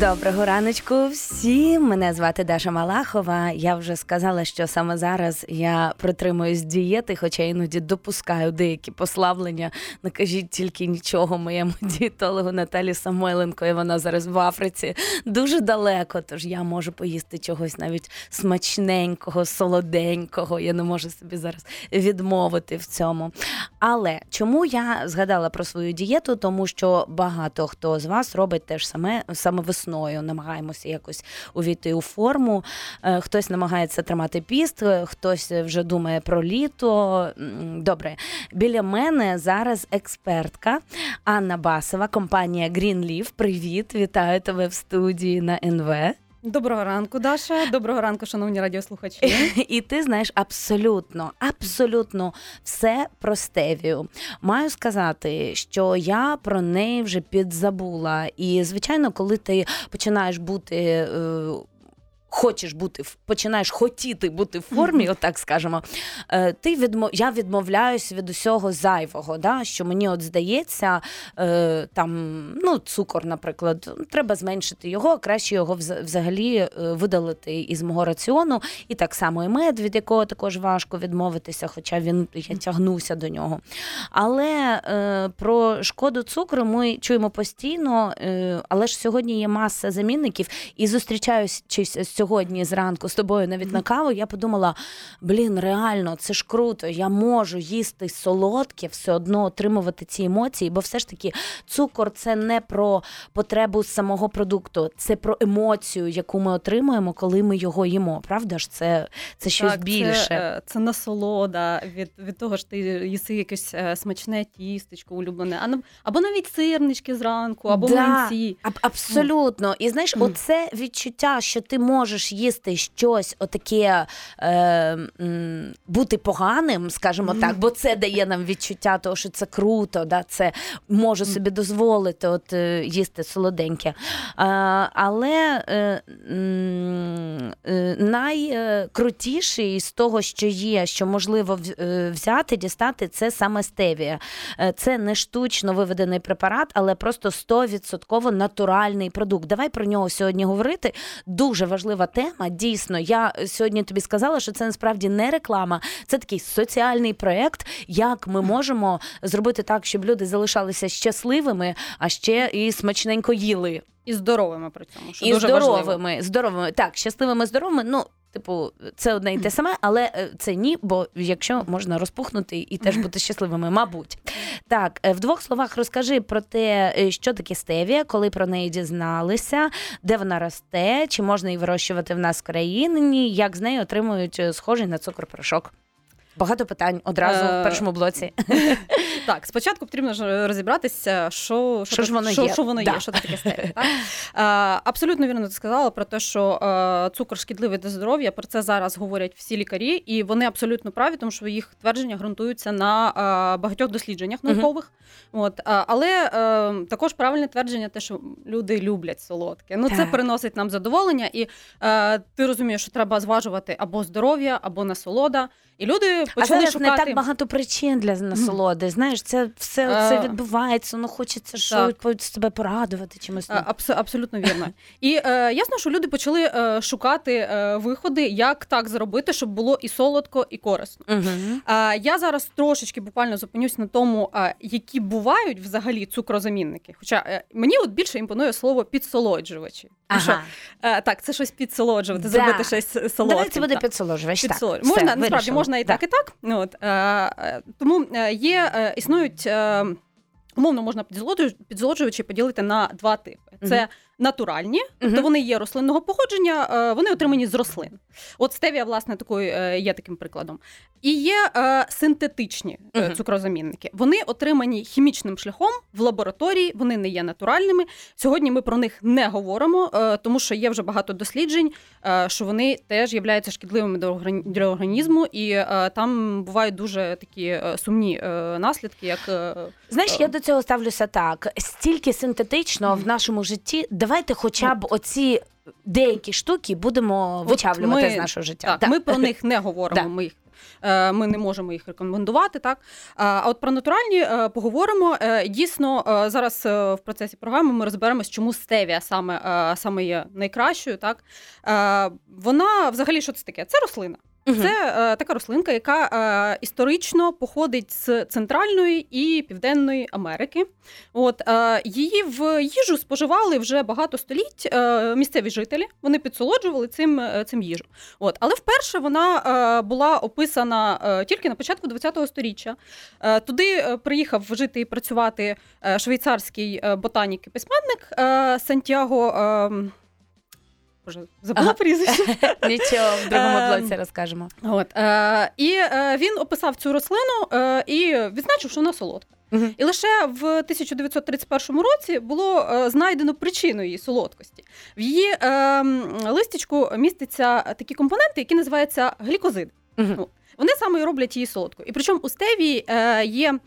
Доброго раночку всім. Мене звати Даша Малахова. Я вже сказала, що саме зараз я притримуюсь дієти, хоча іноді допускаю деякі послаблення. Не кажіть тільки нічого моєму дієтологу Наталі Самойленко, і вона зараз в Африці дуже далеко. Тож я можу поїсти чогось навіть смачненького, солоденького. Я не можу собі зараз відмовити в цьому. Але чому я згадала про свою дієту? Тому що багато хто з вас робить теж саме саме весною. Намагаємося якось увійти у форму. Е, Хтось намагається тримати піст, хтось вже думає про літо. Добре, біля мене зараз експертка Анна Басова, компанія Greenleaf. Привіт, вітаю тебе в студії на НВ. Доброго ранку, Даша. Доброго ранку, шановні радіослухачі. І ти знаєш абсолютно, абсолютно все про стевію. Маю сказати, що я про неї вже підзабула. І звичайно, коли ти починаєш бути. е, Хочеш бути починаєш хотіти бути в формі, отак скажемо. е, Ти відмо... я відмовляюсь від усього зайвого, да? що мені от здається, е, там ну, цукор, наприклад, треба зменшити його, краще його взагалі е, видалити із мого раціону. І так само і мед, від якого також важко відмовитися, хоча він я тягнуся до нього. Але е, про шкоду цукру ми чуємо постійно, е, але ж сьогодні є маса замінників. І зустрічаючись сьогодні зранку з тобою навіть на каву, я подумала: блін, реально, це ж круто. Я можу їсти солодке, все одно отримувати ці емоції, бо все ж таки цукор це не про потребу самого продукту, це про емоцію, яку ми отримуємо, коли ми його їмо. Правда ж, це, це щось Так, більше. Це, це насолода від, від того, що ти їси якесь е, смачне тістечко улюблене, а, або навіть сирнички зранку, або Да, млинці. аб- абсолютно. І знаєш, оце відчуття, що ти можеш їсти щось отаке е, бути поганим, скажімо так, бо це дає нам відчуття того, що це круто, да, це можу собі дозволити от, е, їсти солоденьке. Е, але е, е, найкрутіший з того, що є, що можливо е, взяти, дістати, це саме стевія. Е, Це не штучно виведений препарат, але просто 100% натуральний продукт. Давай про нього сьогодні говорити. Дуже важлива тема. Дійсно, я сьогодні тобі сказала, що це насправді не реклама, це такий соціальний проєкт, як ми можемо зробити так, щоб люди залишалися щасливими, а ще і смачненько їли. І здоровими при цьому. Що і дуже здоровими, важливо. здоровими. Так, щасливими, здоровими. Ну, типу, це одне і те саме, але е, це ні, бо якщо можна розпухнути і теж бути щасливими, мабуть. Так, е, в двох словах розкажи про те, е, що таке стевія, коли про неї дізналися, де вона росте, чи можна її вирощувати в нас в країні, як з нею отримують схожий на цукор порошок. Багато питань одразу Е, в першому блоці. Так, спочатку потрібно ж розібратися, що, Що ж воно що, є. що воно Да. є, що це таке стевія. Так? Е, абсолютно вірно ти сказала про те, що е, цукор шкідливий для здоров'я. Про це зараз говорять всі лікарі, і вони абсолютно праві, тому що їх твердження ґрунтуються на е, багатьох дослідженнях наукових. От, е, але е, також правильне твердження, те, що люди люблять солодке. Ну, це приносить нам задоволення, і е, ти розумієш, що треба зважувати або здоров'я, або насолода. І люди А зараз шукати. не так багато причин для насолоди. Знаєш, це все це Е, відбувається. Ну хочеться щось себе порадувати чимось. Абс- абсолютно вірно. І е, ясно, що люди почали е, шукати е, виходи, як так зробити, щоб було і солодко, і корисно. А, я зараз трошечки буквально зупинюсь на тому, які бувають взагалі цукрозамінники. Хоча е, мені от більше імпонує слово підсолоджувачі. Тому що, е, так, це щось підсолоджувати, Да. зробити щось солодким. Давай це буде підсолоджувач. Підсолоджувач. можна насправді вирішила. Можна і так, і так. Ну, от, е, е, тому е, є, існують. Умовно можна підзолоджувачі поділити на два типи: це. Натуральні, тобто вони є рослинного походження, е, вони отримані з рослин. От стевія, власне, такою е, є таким прикладом. І є е, синтетичні цукрозамінники. Вони отримані хімічним шляхом в лабораторії, вони не є натуральними. Сьогодні ми про них не говоримо, тому що є вже багато досліджень, що вони теж являються шкідливими для органі- організму, і там бувають дуже такі сумні наслідки, як Знаєш, я до цього ставлюся так: стільки синтетичного в нашому житті. Давайте, хоча б оці деякі штуки будемо вичавлювати ми- з нашого життя. Так, Да. ми про них не говоримо. Да. Ми їх. е, Ми не можемо їх рекомендувати, так А от про натуральні е, поговоримо. Е, Дійсно, зараз в процесі програми ми розберемось, чому стевія саме, саме є найкращою. Так вона взагалі що це таке? Це рослина. Це е, така рослинка, яка е, історично походить з Центральної і Південної Америки. От е, її в їжу споживали вже багато століть е, місцеві жителі. Вони підсолоджували цим, е, цим їжу. От, але вперше вона е, була описана тільки на початку ХХ століття. Туди приїхав жити і працювати швейцарський ботанік і письменник Сантьяго. Боже, забула Ага. прізвище. Нічого, в другому Ем, блоці розкажемо. От, е, і е, він описав цю рослину е, і відзначив, що вона солодка. І лише в 1931 році було знайдено причину її солодкості. В її м, листячку містяться такі компоненти, які називаються глікозиди. Мгм. Вони саме роблять її солодкою. І причому у стевії є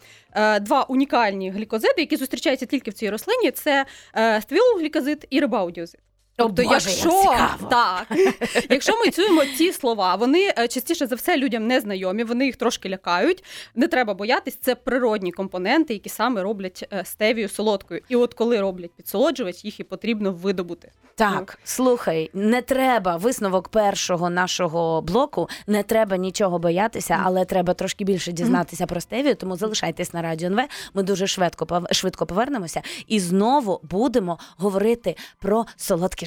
два унікальні глікозиди, які зустрічаються тільки в цій рослині: це стевілоглікозид і рибаудіозид. Тобто, Боже, якщо, так, якщо ми чуємо ці слова, вони е, частіше за все людям не знайомі, вони їх трошки лякають. Не треба боятись, це природні компоненти, які саме роблять е, стевію солодкою. І от коли роблять підсолоджувач, їх і потрібно видобути. Так, слухай, не треба висновок першого нашого блоку, не треба нічого боятися, але треба трошки більше дізнатися про стевію, тому залишайтесь на радіо НВ. Ми дуже швидко швидко повернемося і знову будемо говорити про солодке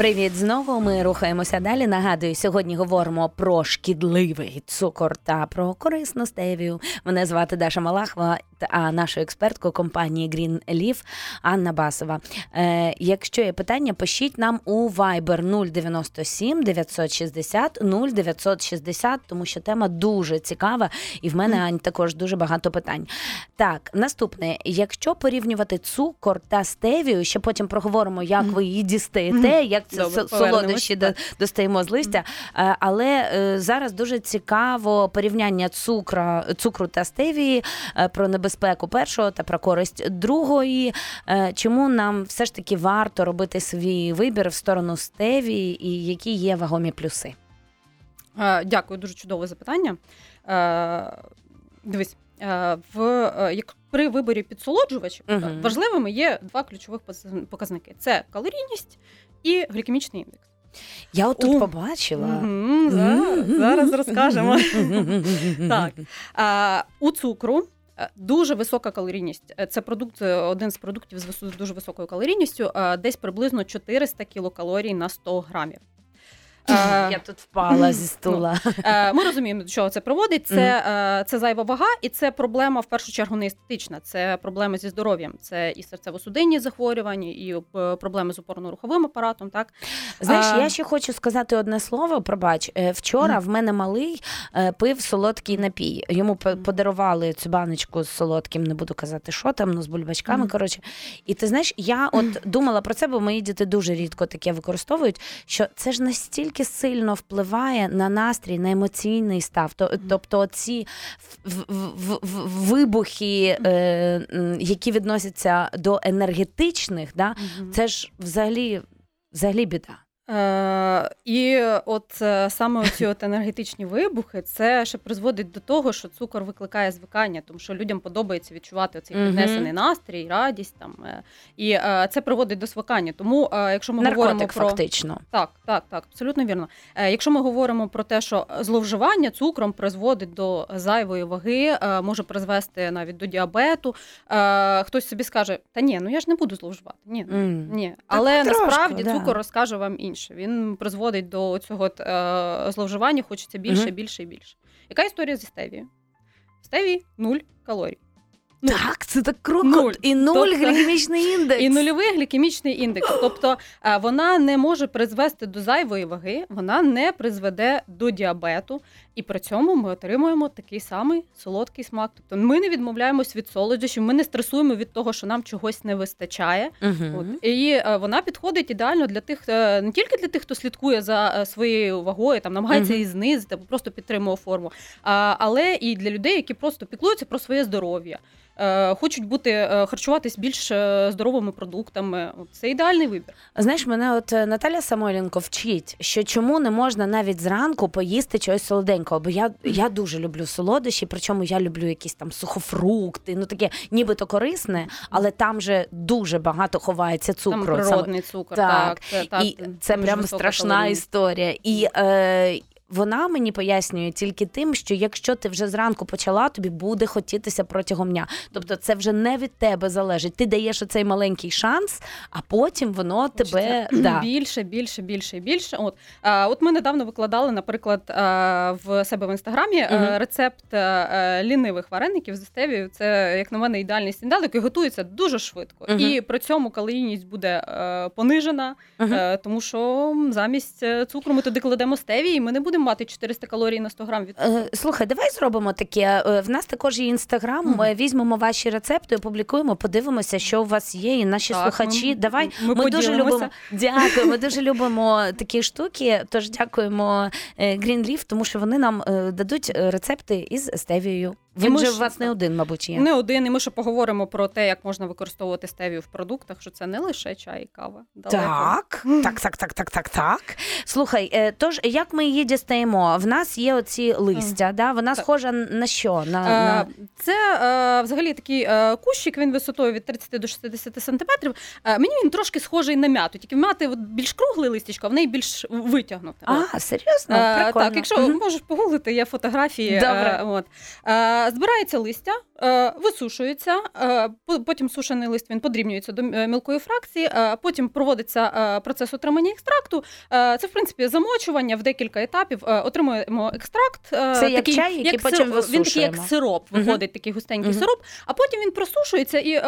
Привіт знову. Ми рухаємося далі. Нагадую, сьогодні говоримо про шкідливий цукор та про корисну стевію. Мене звати Даша Малахова, а нашу експертку компанії Green Leaf Анна Басова. Е, якщо є питання, пишіть нам у Viber 097 960 0960, тому що тема дуже цікава, і в мене Ань також дуже багато питань. Так, наступне, якщо порівнювати цукор та стевію, ще потім проговоримо, як ви її дістаєте, як це Добре, солодощі до- достаємо з листя. Е, Але е, зараз дуже цікаво порівняння цукра, цукру та стевії е, про небезпеку першого та про користь другої. Чому нам все ж таки варто робити свій вибір в сторону стевії і які є вагомі плюси? Дякую, дуже чудове запитання. Дивись, в як при виборі підсолоджувачів е, важливими є два ключових показники: це калорійність і глікемічний індекс. Я от тут О. побачила. Зараз, зараз розкажемо. Так. А, у цукру е, дуже висока калорійність. Е, Це продукт, е, один з продуктів з дуже високою калорійністю, десь приблизно 400 кілокалорій на 100 грамів. Е, Я тут впала зі стула. Е, Ми розуміємо, до чого це проводить. Це, е, це зайва вага, і це проблема в першу чергу не естетична. Це проблеми зі здоров'ям. Це і серцево-судинні захворювання, і проблеми з опорно-руховим апаратом. Так Знаєш, я ще хочу сказати одне слово. Пробач, вчора в мене малий пив солодкий напій. Йому подарували цю баночку з солодким, не буду казати, що там, ну з бульбачками. Коротше, і ти знаєш, я от думала про це, бо мої діти дуже рідко таке використовують. Що це ж настільки сильно впливає на настрій, на емоційний став. То- Тобто, ці вибухи, е, які відносяться до енергетичних, да, це ж взагалі, взагалі біда. Е, і от е, саме ці от енергетичні вибухи, це ще призводить до того, що цукор викликає звикання, тому що людям подобається відчувати цей піднесений настрій, радість там. е, І це приводить до звикання. Тому, якщо ми говоримо про фактично. Так, так, так, абсолютно вірно. Якщо ми говоримо про те, що зловживання цукром призводить до зайвої ваги, може призвести навіть до діабету. Хтось собі скаже, та ні, ну я ж не буду зловживати. Ні, М. ні. Але насправді да. цукор розкаже вам інше. Він призводить до цього е, зловживання, хочеться більше, угу. більше і більше. Яка історія зі стевією? Стевій нуль калорій. Нуль. Так, це так круто. Нуль. І нуль Тобто- глікемічний індекс. І нульовий глікемічний індекс. Тобто е, вона не може призвести до зайвої ваги, вона не призведе до діабету, і при цьому ми отримуємо такий самий солодкий смак. Тобто ми не відмовляємось від солодощів, ми не стресуємо від того, що нам чогось не вистачає. Мгм. От і е, вона підходить ідеально для тих, е, не тільки для тих, хто слідкує за е, своєю вагою, там намагається Мгм. її знизити або просто підтримує форму, а, але і для людей, які просто піклуються про своє здоров'я. Хочуть бути харчуватись більш здоровими продуктами. Це ідеальний вибір. Знаєш, мене от Наталя Самойленко вчить, що чому не можна навіть зранку поїсти чогось солоденького, бо я, я дуже люблю солодощі, причому я люблю якісь там сухофрукти, ну таке нібито корисне, але там же дуже багато ховається цукру. Там природний цукор. Так. Так, це, так, і це прям страшна калорійність. історія. І е, вона мені пояснює тільки тим, що якщо ти вже зранку почала, тобі буде хотітися протягом дня. Тобто, це вже не від тебе залежить. Ти даєш оцей маленький шанс, а потім воно тебе да. більше, більше, більше і більше. От, а, от ми недавно викладали, наприклад, в себе в інстаграмі а, рецепт лінивих вареників з стевією. Це, як на мене, ідеальний сніданок, який готується дуже швидко. Мгм. І при цьому калорійність буде е, понижена, е, тому що замість е, цукру ми туди кладемо стевії, і ми не будемо мати 400 калорій на 100 грам від. Е, Слухай, давай зробимо таке. Е, В нас також є інстаграм. Ми візьмемо ваші рецепти, опублікуємо, подивимося, що у вас є, і наші Так, слухачі. ми- давай ми дуже любимо. Дякую. Ми дуже любимо такі штуки. Тож дякуємо е, Green Leaf, тому що вони нам е, дадуть е, рецепти із стевією. Він же у вас не один, мабуть, є. Не один, і ми ще поговоримо про те, як можна використовувати стевію в продуктах, що це не лише чай і кава. Далеко. Так, так, так, так, так, так, так. Слухай, е, тож як ми її дістаємо? В нас є оці листя, да? вона Так. схожа на що? На, Е, на... Це е, взагалі такий кущик, він висотою від 30 до 60 сантиметрів. Мені він трошки схожий на м'яту, тільки в м'яти більш кругле листячко, а в неї більш витягнуте. А, серйозно? Прикольно. Так, якщо Мгм. можеш погуглити, є фотографії. Добре. От. Збирається листя, е, висушується, е, потім сушений лист він подрібнюється до е, мілкої фракції, потім проводиться процес отримання екстракту. Це, в принципі, замочування в декілька етапів. Отримуємо екстракт. Це як такий, чай, який як потім сироп. Він такий, як сироп, виходить такий густенький сироп, а потім він просушується і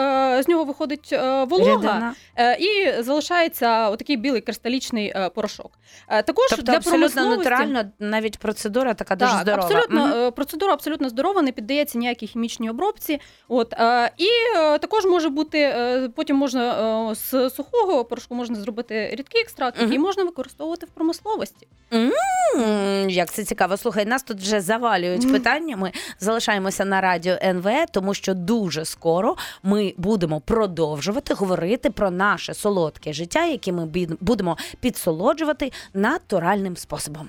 з нього виходить волога. Рідина. І залишається отакий білий кристалічний порошок. Також Тобто для абсолютно промисловості... натурально, навіть процедура така дуже Так, здорова. абсолютно е, процедура абсолютно здорова, не піддається ніякій хімічній обробці. От е, і е, також може бути е, потім можна з сухого порошку можна зробити рідкий екстракт, який Мгм. можна використовувати в промисловості. М, Як це цікаво. Слухай, нас тут вже завалюють Мгм. питаннями. Залишаємося на радіо НВ, тому що дуже скоро ми будемо продовжувати говорити про наше солодке життя, яке ми будемо підсолоджувати натуральним способом.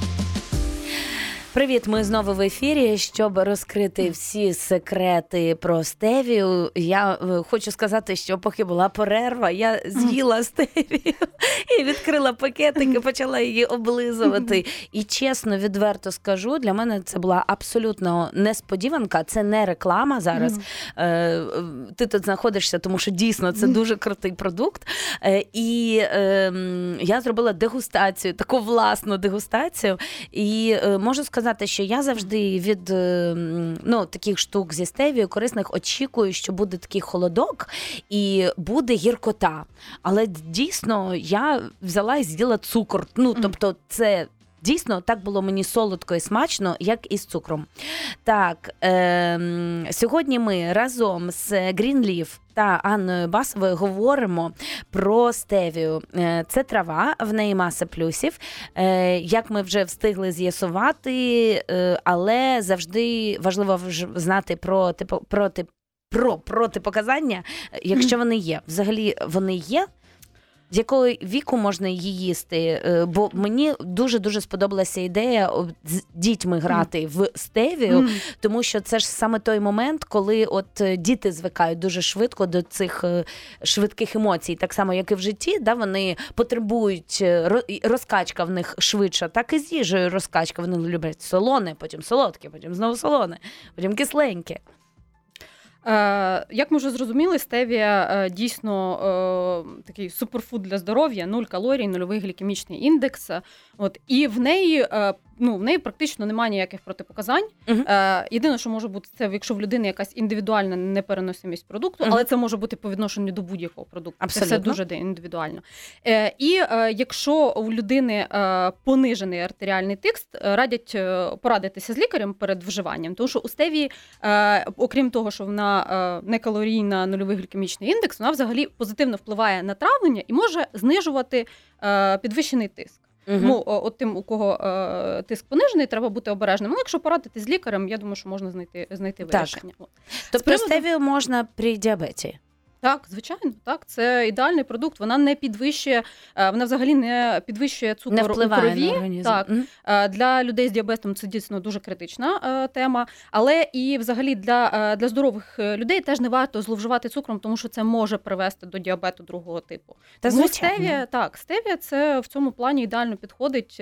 Привіт, ми знову в ефірі. Щоб розкрити всі секрети про стевію. Я е, хочу сказати, що поки була перерва, я з'їла стевію і відкрила пакетик і почала її облизувати. І чесно, відверто скажу, для мене це була абсолютно несподіванка. Це не реклама зараз. Е, е, Ти тут знаходишся, тому що дійсно це дуже крутий продукт. І е, я зробила дегустацію, таку власну дегустацію. І можу сказати, що я завжди від е, ну, таких штук зі стевією корисних очікую, що буде такий холодок і буде гіркота. Але дійсно я взяла і з'їла цукор. Ну, тобто, це. Дійсно, так було мені солодко і смачно, як і з цукром. Так, е, сьогодні ми разом з Greenleaf та Анною Басовою говоримо про стевію. Е, Це трава, в неї маса плюсів. Е, Як ми вже встигли з'ясувати, е, але завжди важливо знати про типу проти. Про протипоказання, якщо вони є. Взагалі вони є. З якого віку можна її їсти? Е, Бо мені дуже дуже сподобалася ідея з дітьми грати в стевію, тому що це ж саме той момент, коли от е, діти звикають дуже швидко до цих е, швидких емоцій, так само як і в житті, да, вони потребують розкачка в них швидша, так і з їжею розкачка. Вони люблять солоне, потім солодке, потім знову солоне, потім кисленьке. Е, Як ми вже зрозуміли, стевія е, дійсно е, такий суперфуд для здоров'я, нуль калорій, нульовий глікемічний індекс. От і в неї ну в неї практично немає ніяких протипоказань. Мгм. Е, Єдине, що може бути, це якщо в людини якась індивідуальна непереносимість продукту, Мгм. але це може бути по відношенню до будь-якого продукту. Це все дуже індивідуально. Е, І е, якщо у людини е, понижений артеріальний тиск, е, радять е, порадитися з лікарем перед вживанням, тому що у стевії, е, окрім того, що вона е, некалорійна нульовий глікемічний індекс, вона взагалі позитивно впливає на травлення і може знижувати е, підвищений тиск. Мгм. Ну, от тим, у кого е, тиск понижений, треба бути обережним. Ну, якщо порадитись з лікарем, я думаю, що можна знайти знайти вирішення. Так. Тобто приводу- стевію можна при діабеті. Так, звичайно, так. Це ідеальний продукт. Вона не підвищує, е, вона взагалі не підвищує цукор Не у впливає крові. на організм. Так. Е, Для людей з діабетом це дійсно дуже критична е, тема. Але і взагалі для, для здорових людей теж не варто зловживати цукром, тому що це може привести до діабету другого типу. Та Тому звичайно. стевія, так, стевія це в цьому плані ідеально підходить.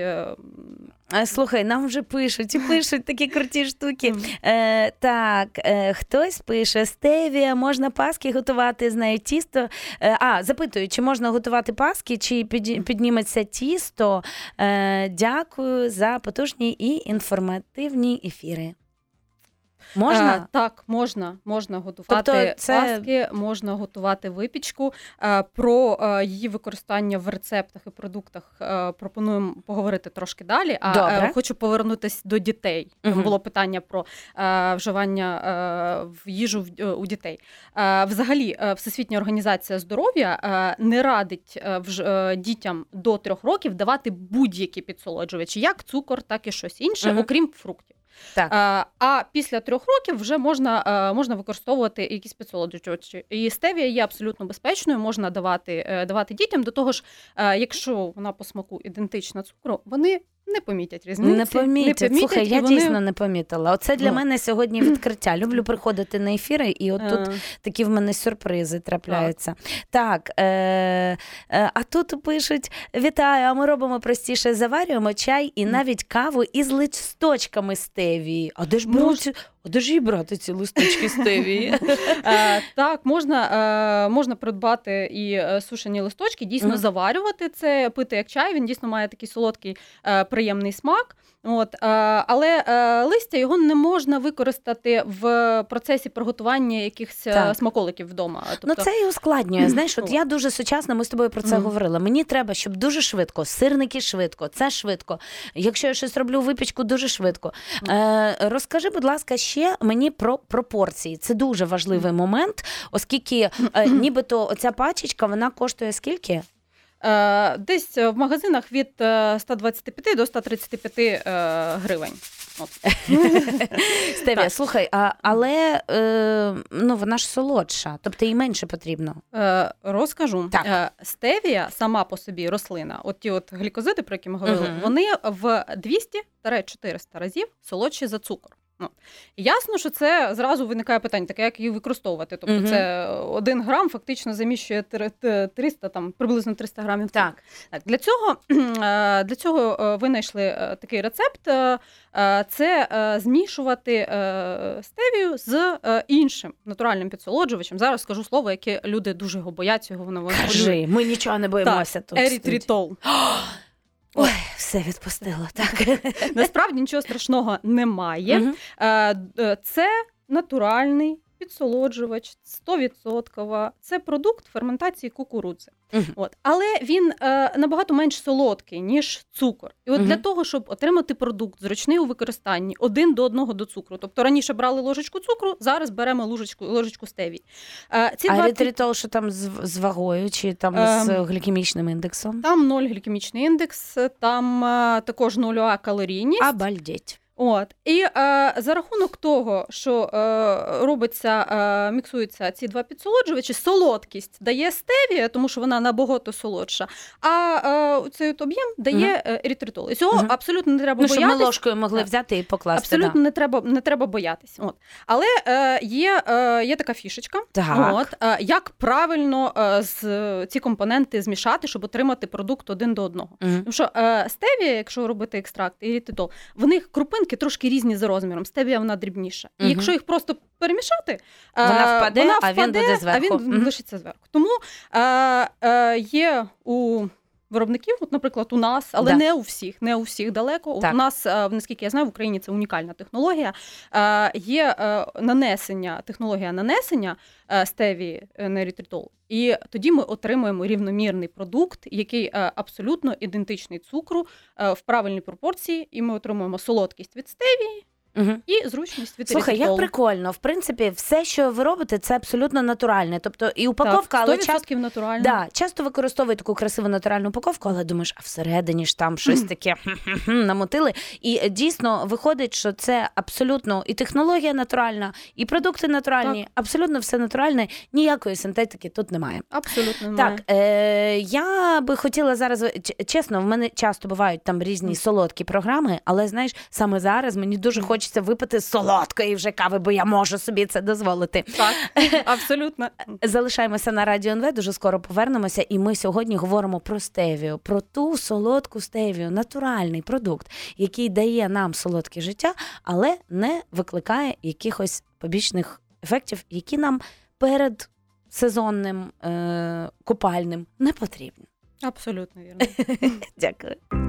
А, Слухай, нам вже пишуть і пишуть такі круті штуки. Е, так, е, хтось пише: стевія, можна паски готувати з нею тісто. Е, а, запитую, чи можна готувати паски, чи під, підніметься тісто. Е, дякую за потужні і інформативні ефіри. Можна? Е, так, можна, можна готувати Тобто це- паски, можна готувати випічку. Е, Про е, її використання в рецептах і продуктах пропонуємо поговорити трошки далі. А Добре. хочу повернутися до дітей. Там Мгм. було питання про вживання в їжу в- у дітей. Взагалі, Всесвітня організація здоров'я не радить дітям до трьох років давати будь-які підсолоджувачі, як цукор, так і щось інше, Мгм. окрім фруктів. Так. А, а після трьох років вже можна, е, можна використовувати якісь підсолоджувачі. І стевія є абсолютно безпечною, можна давати, е, давати дітям. До того ж, е, якщо вона по смаку ідентична цукру, вони не помітять різниці. Не помітять. Слухай, і я вони... дійсно не помітила. Оце для Ну. мене сьогодні відкриття. Люблю приходити на ефіри, і от тут Е, такі в мене сюрпризи трапляються. Так, е, е, а тут пишуть: вітаю, а ми робимо простіше, заварюємо чай і навіть каву із листочками стевії. А де ж беруть? брати? А де ж їй брати ці листочки стевії? Так, можна, можна придбати і е, сушені листочки, дійсно заварювати це, пити як чай. Він дійсно має такий солодкий, е, приємний смак. От, е, але е, листя його не можна використати в процесі приготування якихось е, Так. смаколиків вдома. Ну Тобто, це і ускладнює. Знаєш, от я дуже сучасна, ми з тобою про це Мгм. говорили. Мені треба, щоб дуже швидко, сирники швидко, це швидко. Якщо я щось роблю випічку, дуже швидко. Е, розкажи, будь ласка, ще мені про пропорції. Це дуже важливий момент, оскільки е, нібито оця пачечка вона коштує скільки? Е, десь в магазинах від е, 125 до 135 е, гривень. Стевія, слухай, а, але е, ну, вона ж солодша, тобто їй менше потрібно. Е, розкажу. Так. Е, стевія сама по собі рослина, от ті от глікозиди, про які ми говорили, Мгм. вони в 200-400 разів солодші за цукор. Ну, ясно, що це зразу виникає питання, таке, як її використовувати. Тобто Мгм. це один грам фактично заміщує три- 300, там, приблизно 300 грамів. Так. Так, для цього, е, для цього е, винайшли е, такий рецепт: це змішувати стевію з іншим натуральним підсолоджувачем. Зараз скажу слово, яке люди дуже його бояться, його воно. Кажи, ми нічого не боїмося тут. в студії. Ерітритол. Ой, все відпустила. Так. Насправді нічого страшного немає. Е, д- Це натуральний підсолоджувач, 100%. Це продукт ферментації кукурудзи. Мгм. От. Але він е, набагато менш солодкий, ніж цукор. І от Мгм. для того, щоб отримати продукт зручний у використанні один до одного до цукру. Тобто раніше брали ложечку цукру, зараз беремо ложечку, ложечку стевії. Е, ці А два еритритол, що там з, з вагою, чи там Ем, з глікемічним індексом? там ноль глікемічний індекс, там е, також нульова калорійність. Обалдеть. От і е, за рахунок того, що е, робиться, е, міксуються ці два підсолоджувачі, солодкість дає стевія, тому що вона набагато солодша. А е, цей от об'єм дає е, ерітритол. І цього Мгм. абсолютно не треба Ну, щоб ми ложкою могли Так. взяти і покласти. Абсолютно не треба не треба боятись. От. Але е, є, е, є така фішечка, Так. От, е, як правильно е, з, ці компоненти змішати, щоб отримати продукт один до одного. Мгм. Тому що е, стевія, якщо робити екстракт і рітитол, в них крупинки частинки трошки різні за розміром. Стевія вона дрібніша. І якщо їх просто перемішати, Вона е, впаде, вона а він буде зверху. А він Мгм. лишиться зверху. Тому е, е, є у виробників, от, наприклад, у нас, але Да. не у всіх, не у всіх далеко. Так. У нас, е, наскільки я знаю, в Україні це унікальна технологія. Е, Є е, нанесення, технологія нанесення стеві е. І тоді ми отримуємо рівномірний продукт, який абсолютно ідентичний цукру в правильній пропорції, і ми отримуємо солодкість від стевії Мгм. і зручність від Слухай, як прикольно. В принципі, все, що ви робите, це абсолютно натуральне. Тобто і упаковка, так, 100% часто. натурально. Да, часто використовують таку красиву натуральну упаковку, але думаєш, а всередині ж там щось таке намотили. І е, дійсно виходить, що це абсолютно і технологія натуральна, і продукти натуральні, абсолютно все натуральне, ніякої синтетики тут немає. Абсолютно немає. Так, е, я би хотіла зараз чесно, в мене часто бувають там різні солодкі програми, але знаєш, саме зараз мені дуже хочеться випити солодкої вже кави, бо я можу собі це дозволити. Так, абсолютно. Залишаємося на радіо НВ, дуже скоро повернемося, і ми сьогодні говоримо про стевію, про ту солодку стевію, натуральний продукт, який дає нам солодке життя, але не викликає якихось побічних ефектів, які нам перед сезонним е- купальним не потрібні. Абсолютно вірно. Дякую.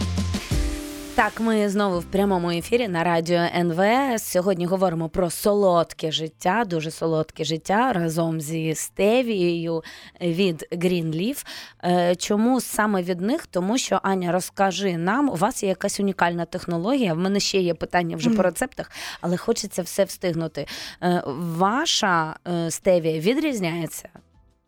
Так, ми знову в прямому ефірі на радіо НВ. Сьогодні говоримо про солодке життя, дуже солодке життя разом зі стевією від Greenleaf. Е, Чому саме від них? Тому що Аня, розкажи нам, у вас є якась унікальна технологія. В мене ще є питання вже по рецептах, але хочеться все встигнути. Е, Ваша е, стевія відрізняється,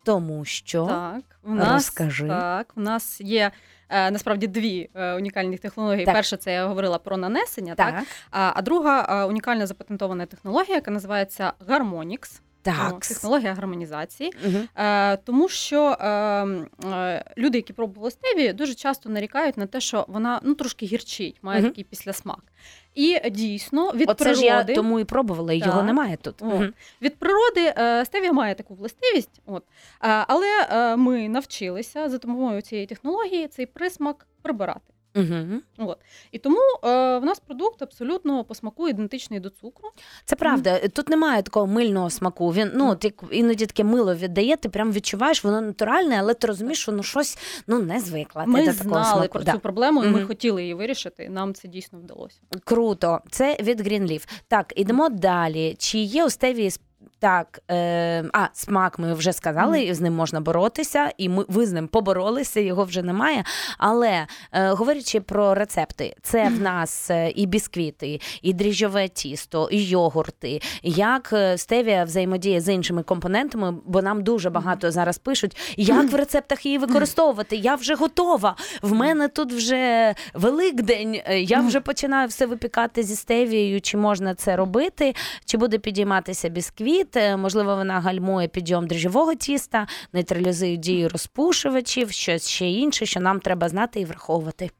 тому що Так, в нас, Розкажи. Так, в нас є е, насправді дві е, унікальні технології. Так. Перша це я говорила про нанесення, так, так, А, а друга е, унікальна запатентована технологія, яка називається Гармонікс. Так. технологія гармонізації. Мгм. Е, тому що е, е, люди, які пробували стеві, дуже часто нарікають на те, що вона ну трошки гірчить, має Мгм. такий післясмак. І дійсно від Оце природи ж я тому і пробувала, і його немає тут. О, Мгм. Від природи е, стевія має таку властивість, от, е, але е, ми навчилися за допомогою цієї технології цей присмак прибирати. Мгм. От. І тому е, в нас продукт абсолютно по смаку ідентичний до цукру. Це правда. Тут немає такого мильного смаку. Він ну як іноді таке мило віддає, ти прям відчуваєш, воно натуральне, але ти розумієш, що ну щось ну не звикла. ти Ми до такого знали смаку. про Да. цю проблему, і ми хотіли її вирішити. і Нам це дійсно вдалося. Круто. Це від Greenleaf. Так, ідемо далі. Чи є у стевії сп- так, е, а смак ми вже сказали, і з ним можна боротися, і ми ви з ним поборолися, його вже немає. Але е, говорячи про рецепти, це в нас е, і бісквіти, і дріжджове тісто, і йогурти. Як е, стевія взаємодіє з іншими компонентами, бо нам дуже багато зараз пишуть, як в рецептах її використовувати. Я вже готова. В мене тут вже Великдень. е, Я вже починаю все випікати зі стевією. Чи можна це робити? Чи буде підійматися бісквіт? Е, Можливо, вона гальмує підйом дріжджового тіста, нейтралізує дію розпушувачів, щось ще інше, що нам треба знати і враховувати.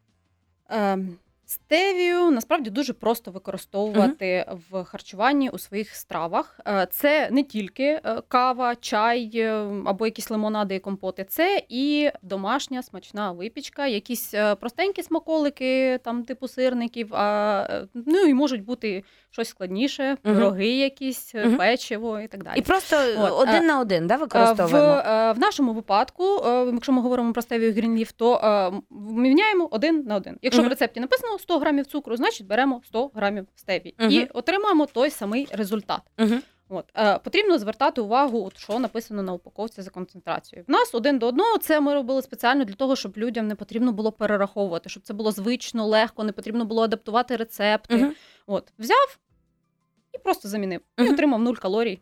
Е, Стевію насправді дуже просто використовувати в харчуванні у своїх стравах. Е, Це не тільки е, кава, чай або якісь лимонади і компоти, це і домашня смачна випічка, якісь простенькі смаколики, там типу сирників. А, ну і можуть бути щось складніше, пироги якісь, е, печиво і так далі. І просто От, один е, на один да, Е, В, е, в нашому випадку, е, якщо ми говоримо про стевію Greenleaf, то е, міняємо один на один. Якщо в рецепті написано 100 грамів цукру, значить беремо 100 грамів стевії Мгм. і отримаємо той самий результат. От е, потрібно звертати увагу, от що написано на упаковці за концентрацією. В нас один до одного це ми робили спеціально для того, щоб людям не потрібно було перераховувати, щоб це було звично, легко, не потрібно було адаптувати рецепти. Мгм. От взяв і просто замінив. І отримав 0 калорій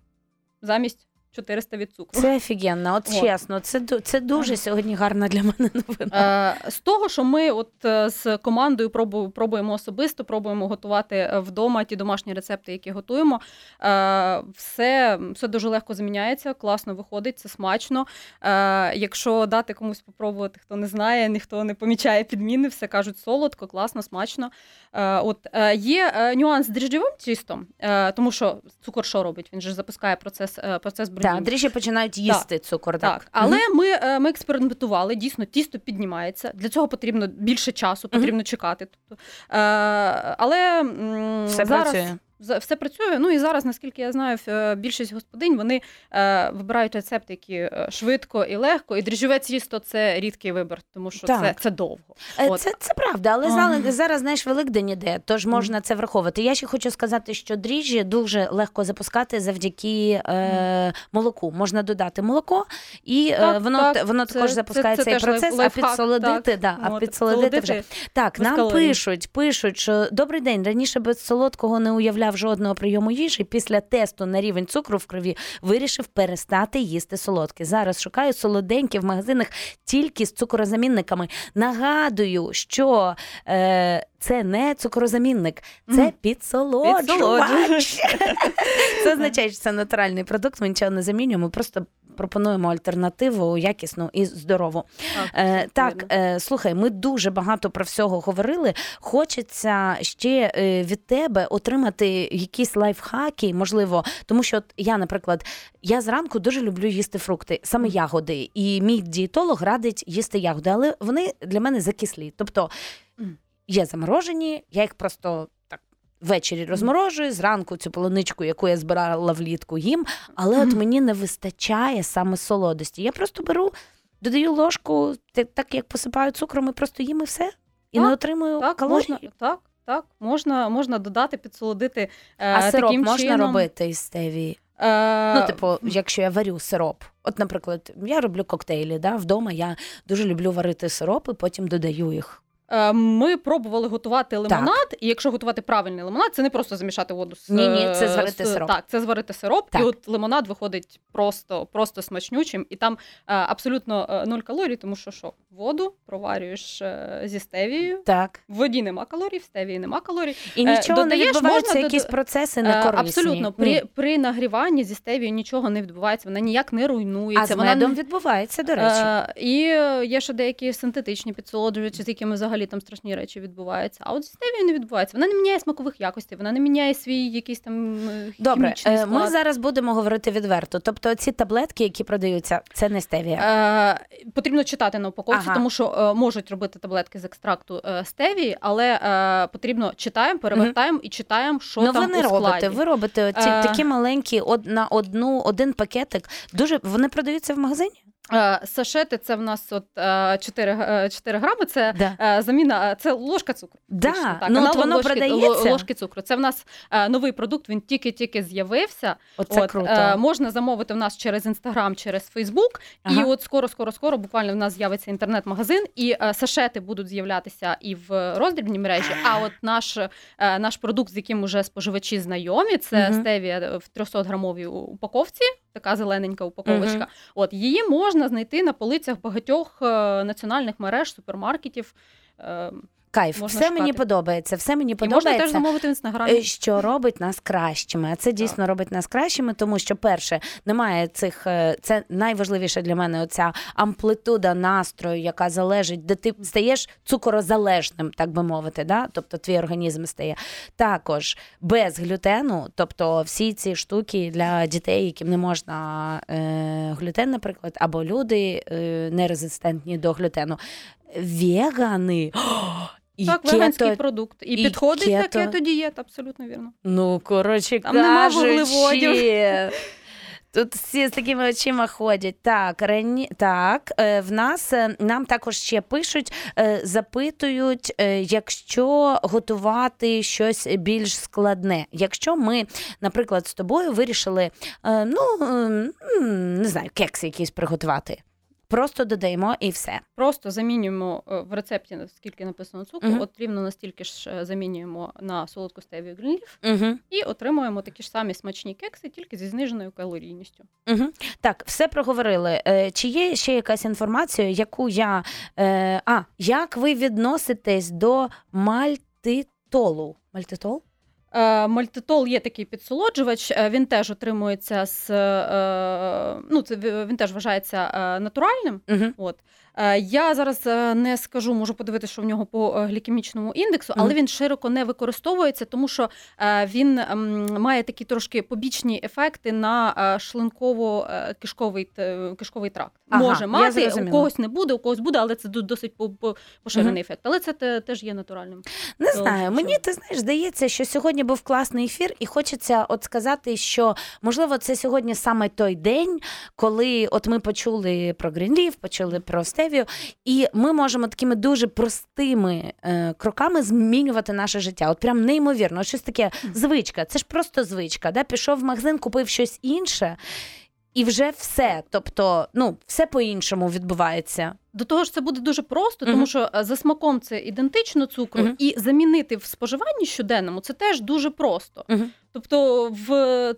замість 400 від цукру. Це офігенно, от От. чесно, це, це дуже сьогодні гарна для мене новина. Е, З того, що ми от е, з командою пробу- пробуємо особисто, пробуємо готувати е, вдома ті домашні рецепти, які готуємо. Все, все дуже легко зміняється, класно виходить, це смачно. Якщо дати комусь попробувати, хто не знає, ніхто не помічає підміни, все кажуть солодко, класно, смачно. От є нюанс з дріжджовим тістом, тому що цукор що робить? Він же запускає процес, процес. Так, дріжджі починають їсти цукор. Так, Так, але ми, е, ми експериментували. Дійсно, тісто піднімається. Для цього потрібно більше часу, потрібно чекати. Тобто, е, але м, Все зараз працює. Все працює. Ну і зараз, наскільки я знаю, е, більшість господинь вони е, вибирають рецепти, які е, швидко і легко. І дріжджове тісто це рідкий вибір, тому що Так. це, це довго. От. Це, це правда, але Ага. зараз, знаєш, Великдень іде, тож можна це враховувати. Я ще хочу сказати, що дріжджі дуже легко запускати завдяки е, молоку. Можна додати молоко, і е, Так, воно, так, воно це- також запускає це цей процес, life- а підсолодити, так. да, а підсолодити вже. Так, нам пишуть, пишуть, що добрий день. Раніше без солодкого не уявляв жодного прийому їжі. Після тесту на рівень цукру в крові вирішив перестати їсти солодке. Зараз шукаю солоденькі в магазинах тільки з цукорозамінниками. Нагадую, що е, це не цукорозамінник, це Мгм. підсолоджувач. Це означає, що це натуральний продукт. Ми нічого не замінюємо. Просто пропонуємо альтернативу якісну і здорову. Е, так, е, слухай, ми дуже багато про всього говорили. Хочеться ще е, від тебе отримати якісь лайфхаки, можливо, тому що от я, наприклад, я зранку дуже люблю їсти фрукти, саме ягоди. І мій дієтолог радить їсти ягоди, але вони для мене закислі. Тобто. Є заморожені, я їх просто так. Ввечері розморожую, зранку цю полуничку, яку я збирала влітку, їм, але от мені не вистачає саме солодості. Я просто беру, додаю ложку, так як посипаю цукром, і просто їм і все. І Так, не отримую Так, калорій. можна, так, так, можна, можна додати, підсолодити. е, А сироп таким можна чином. робити із стевії? Е, Ну, типу, якщо я варю сироп. От, наприклад, я роблю коктейлі, да, вдома я дуже люблю варити сироп і потім додаю їх. Е, Ми пробували готувати лимонад, і якщо готувати правильний лимонад, це не просто замішати воду з Ні-ні, це е, зварити сироп. Так, це зварити сироп, Так. і от лимонад виходить просто, просто смачнючим, і там е, абсолютно нуль калорій, тому що що воду проварюєш зі стевією. Так. В воді нема калорій, в стевії нема калорій. І нічого не додаєш, відбуваються, можна якісь процеси Е, не корисні. Абсолютно, при, при нагріванні зі стевією нічого не відбувається, вона ніяк не руйнується. А з вона медом не- відбувається, до речі. І є ще деякі синтетичні підсолоджувачі, з якими взагалі там страшні речі відбуваються. А от стевією не відбувається. Вона не міняє смакових якостей, вона не міняє свій якийсь там е, Добре, хімічний е, ми зараз будемо говорити відверто. Тобто ці таблетки, які продаються, це не стевія. Е, потрібно читати на упаковці, Ага. тому що е, можуть робити таблетки з екстракту е, стевії, але е, потрібно читаємо, перевертаємо і читаємо, що ну, там ви не у складі. робите. Ви робите ці, Е. такі маленькі, од, на одну, один пакетик. Дуже вони продаються в магазині? Е, Сашети це в нас от е, 4, е, 4 грами. Це Да. е, заміна, е, це ложка цукру. Да, так, ну, от воно ложки, продається? ложки цукру. Це в нас е, новий продукт. Він тільки-тільки з'явився. От, круто. е, можна замовити в нас через інстаграм, через Фейсбук. Ага. І от скоро, скоро, скоро, буквально в нас з'явиться інтернет-магазин, і е, сашети будуть з'являтися і в роздрібній мережі. А от наш, е, наш продукт, з яким уже споживачі знайомі, це Мгм. стевія в 300 грамовій упаковці, така зелененька упаковочка. Мгм. От її можна знайти на полицях багатьох е, національних мереж, супермаркетів. Кайф, можна все мені подобається. Все мені І можна подобається. теж замовити в інстаграмі. Е, Що робить нас кращими? А це дійсно робить нас кращими, тому що перше немає цих. е, Це найважливіше для мене. Оця амплитуда настрою, яка залежить, де ти стаєш цукорозалежним, так би мовити. Да? Тобто твій організм стає також без глютену, тобто всі ці штуки для дітей, яким не можна е, глютен, наприклад, або люди е, нерезистентні до глютену. Вегани. І Так, кето- веганський продукт. І, і підходить кето. таке то дієта, абсолютно вірно. Ну, коротше Там нема кажучи, вуглеводів. Тут всі з такими очима ходять. Так, рані... так е, в нас е, нам також ще пишуть, е, запитують, якщо готувати щось більш складне. Якщо ми, наприклад, з тобою вирішили, ну не знаю, кекси якісь приготувати. Просто додаємо і все. Просто замінюємо е, в рецепті, скільки написано цукру, Мгм. от рівно настільки ж е, замінюємо на солодку стевію грінліф Угу. і отримуємо такі ж самі смачні кекси, тільки зі зниженою калорійністю. Угу. Так, все проговорили. Е, Чи є ще якась інформація, яку я. А, як ви відноситесь до мальтитолу? Мальтитол? Е, Мальтитол є такий підсолоджувач, е, він теж отримується з е, ну, це він теж вважається натуральним. Угу. От я зараз е, не скажу, можу подивитися, що в нього по е, глікемічному індексу, але він широко не використовується, тому що е, він має такі трошки побічні ефекти на е, шлунково-кишковий кишковий тракт. Ага, Може мати, у когось не буде, у когось буде, але це досить по- по- поширений ефект. Але це теж є натуральним. Не То знаю. що? Мені ти знаєш, здається, що сьогодні був класний ефір, і хочеться от сказати, що можливо це сьогодні саме той день, коли от ми почули про Грінліф, почули про стевію, і ми можемо такими дуже простими е, кроками змінювати наше життя. От прям неймовірно, щось таке звичка. Це ж просто звичка. Да? Пішов в магазин, купив щось інше. І вже все, тобто, ну, все по-іншому відбувається. До того ж, це буде дуже просто, тому що е, за смаком це ідентично цукру, Мгм. і замінити в споживанні щоденному це теж дуже просто. Мгм. Тобто, в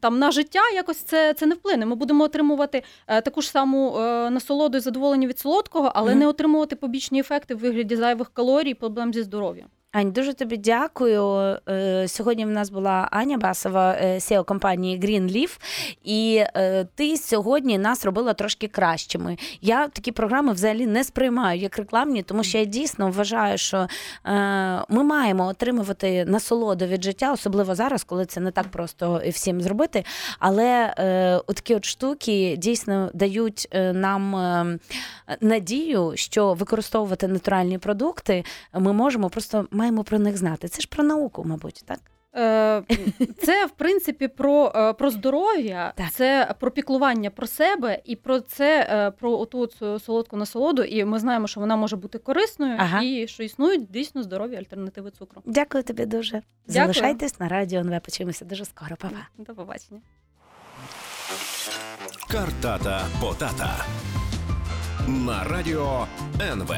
там на життя якось це, це не вплине. Ми будемо отримувати е, таку ж саму е, насолоду і задоволення від солодкого, але не отримувати побічні ефекти в вигляді зайвих калорій, проблем зі здоров'ям. Ань, дуже тобі дякую. Е, Сьогодні в нас була Аня Басова, SEO компанії Greenleaf, і е, ти сьогодні нас робила трошки кращими. Я такі програми взагалі не сприймаю як рекламні, тому що я дійсно вважаю, що е, ми маємо отримувати насолоду від життя, особливо зараз, коли це не так просто всім зробити. Але е, такі от штуки дійсно дають е, нам е, надію, що використовувати натуральні продукти ми можемо, просто маємо про них знати. Це ж про науку, мабуть, так? Е, Це в принципі про, е, про здоров'я, Так. це про піклування про себе і про це е, про оту цю солодку насолоду. І ми знаємо, що вона може бути корисною, Ага. і що існують дійсно здорові альтернативи цукру. Дякую тобі дуже. Дякую. Залишайтесь на радіо НВ. Почуємося дуже скоро. Па-па. До побачення. Картата Потата на радіо НВ.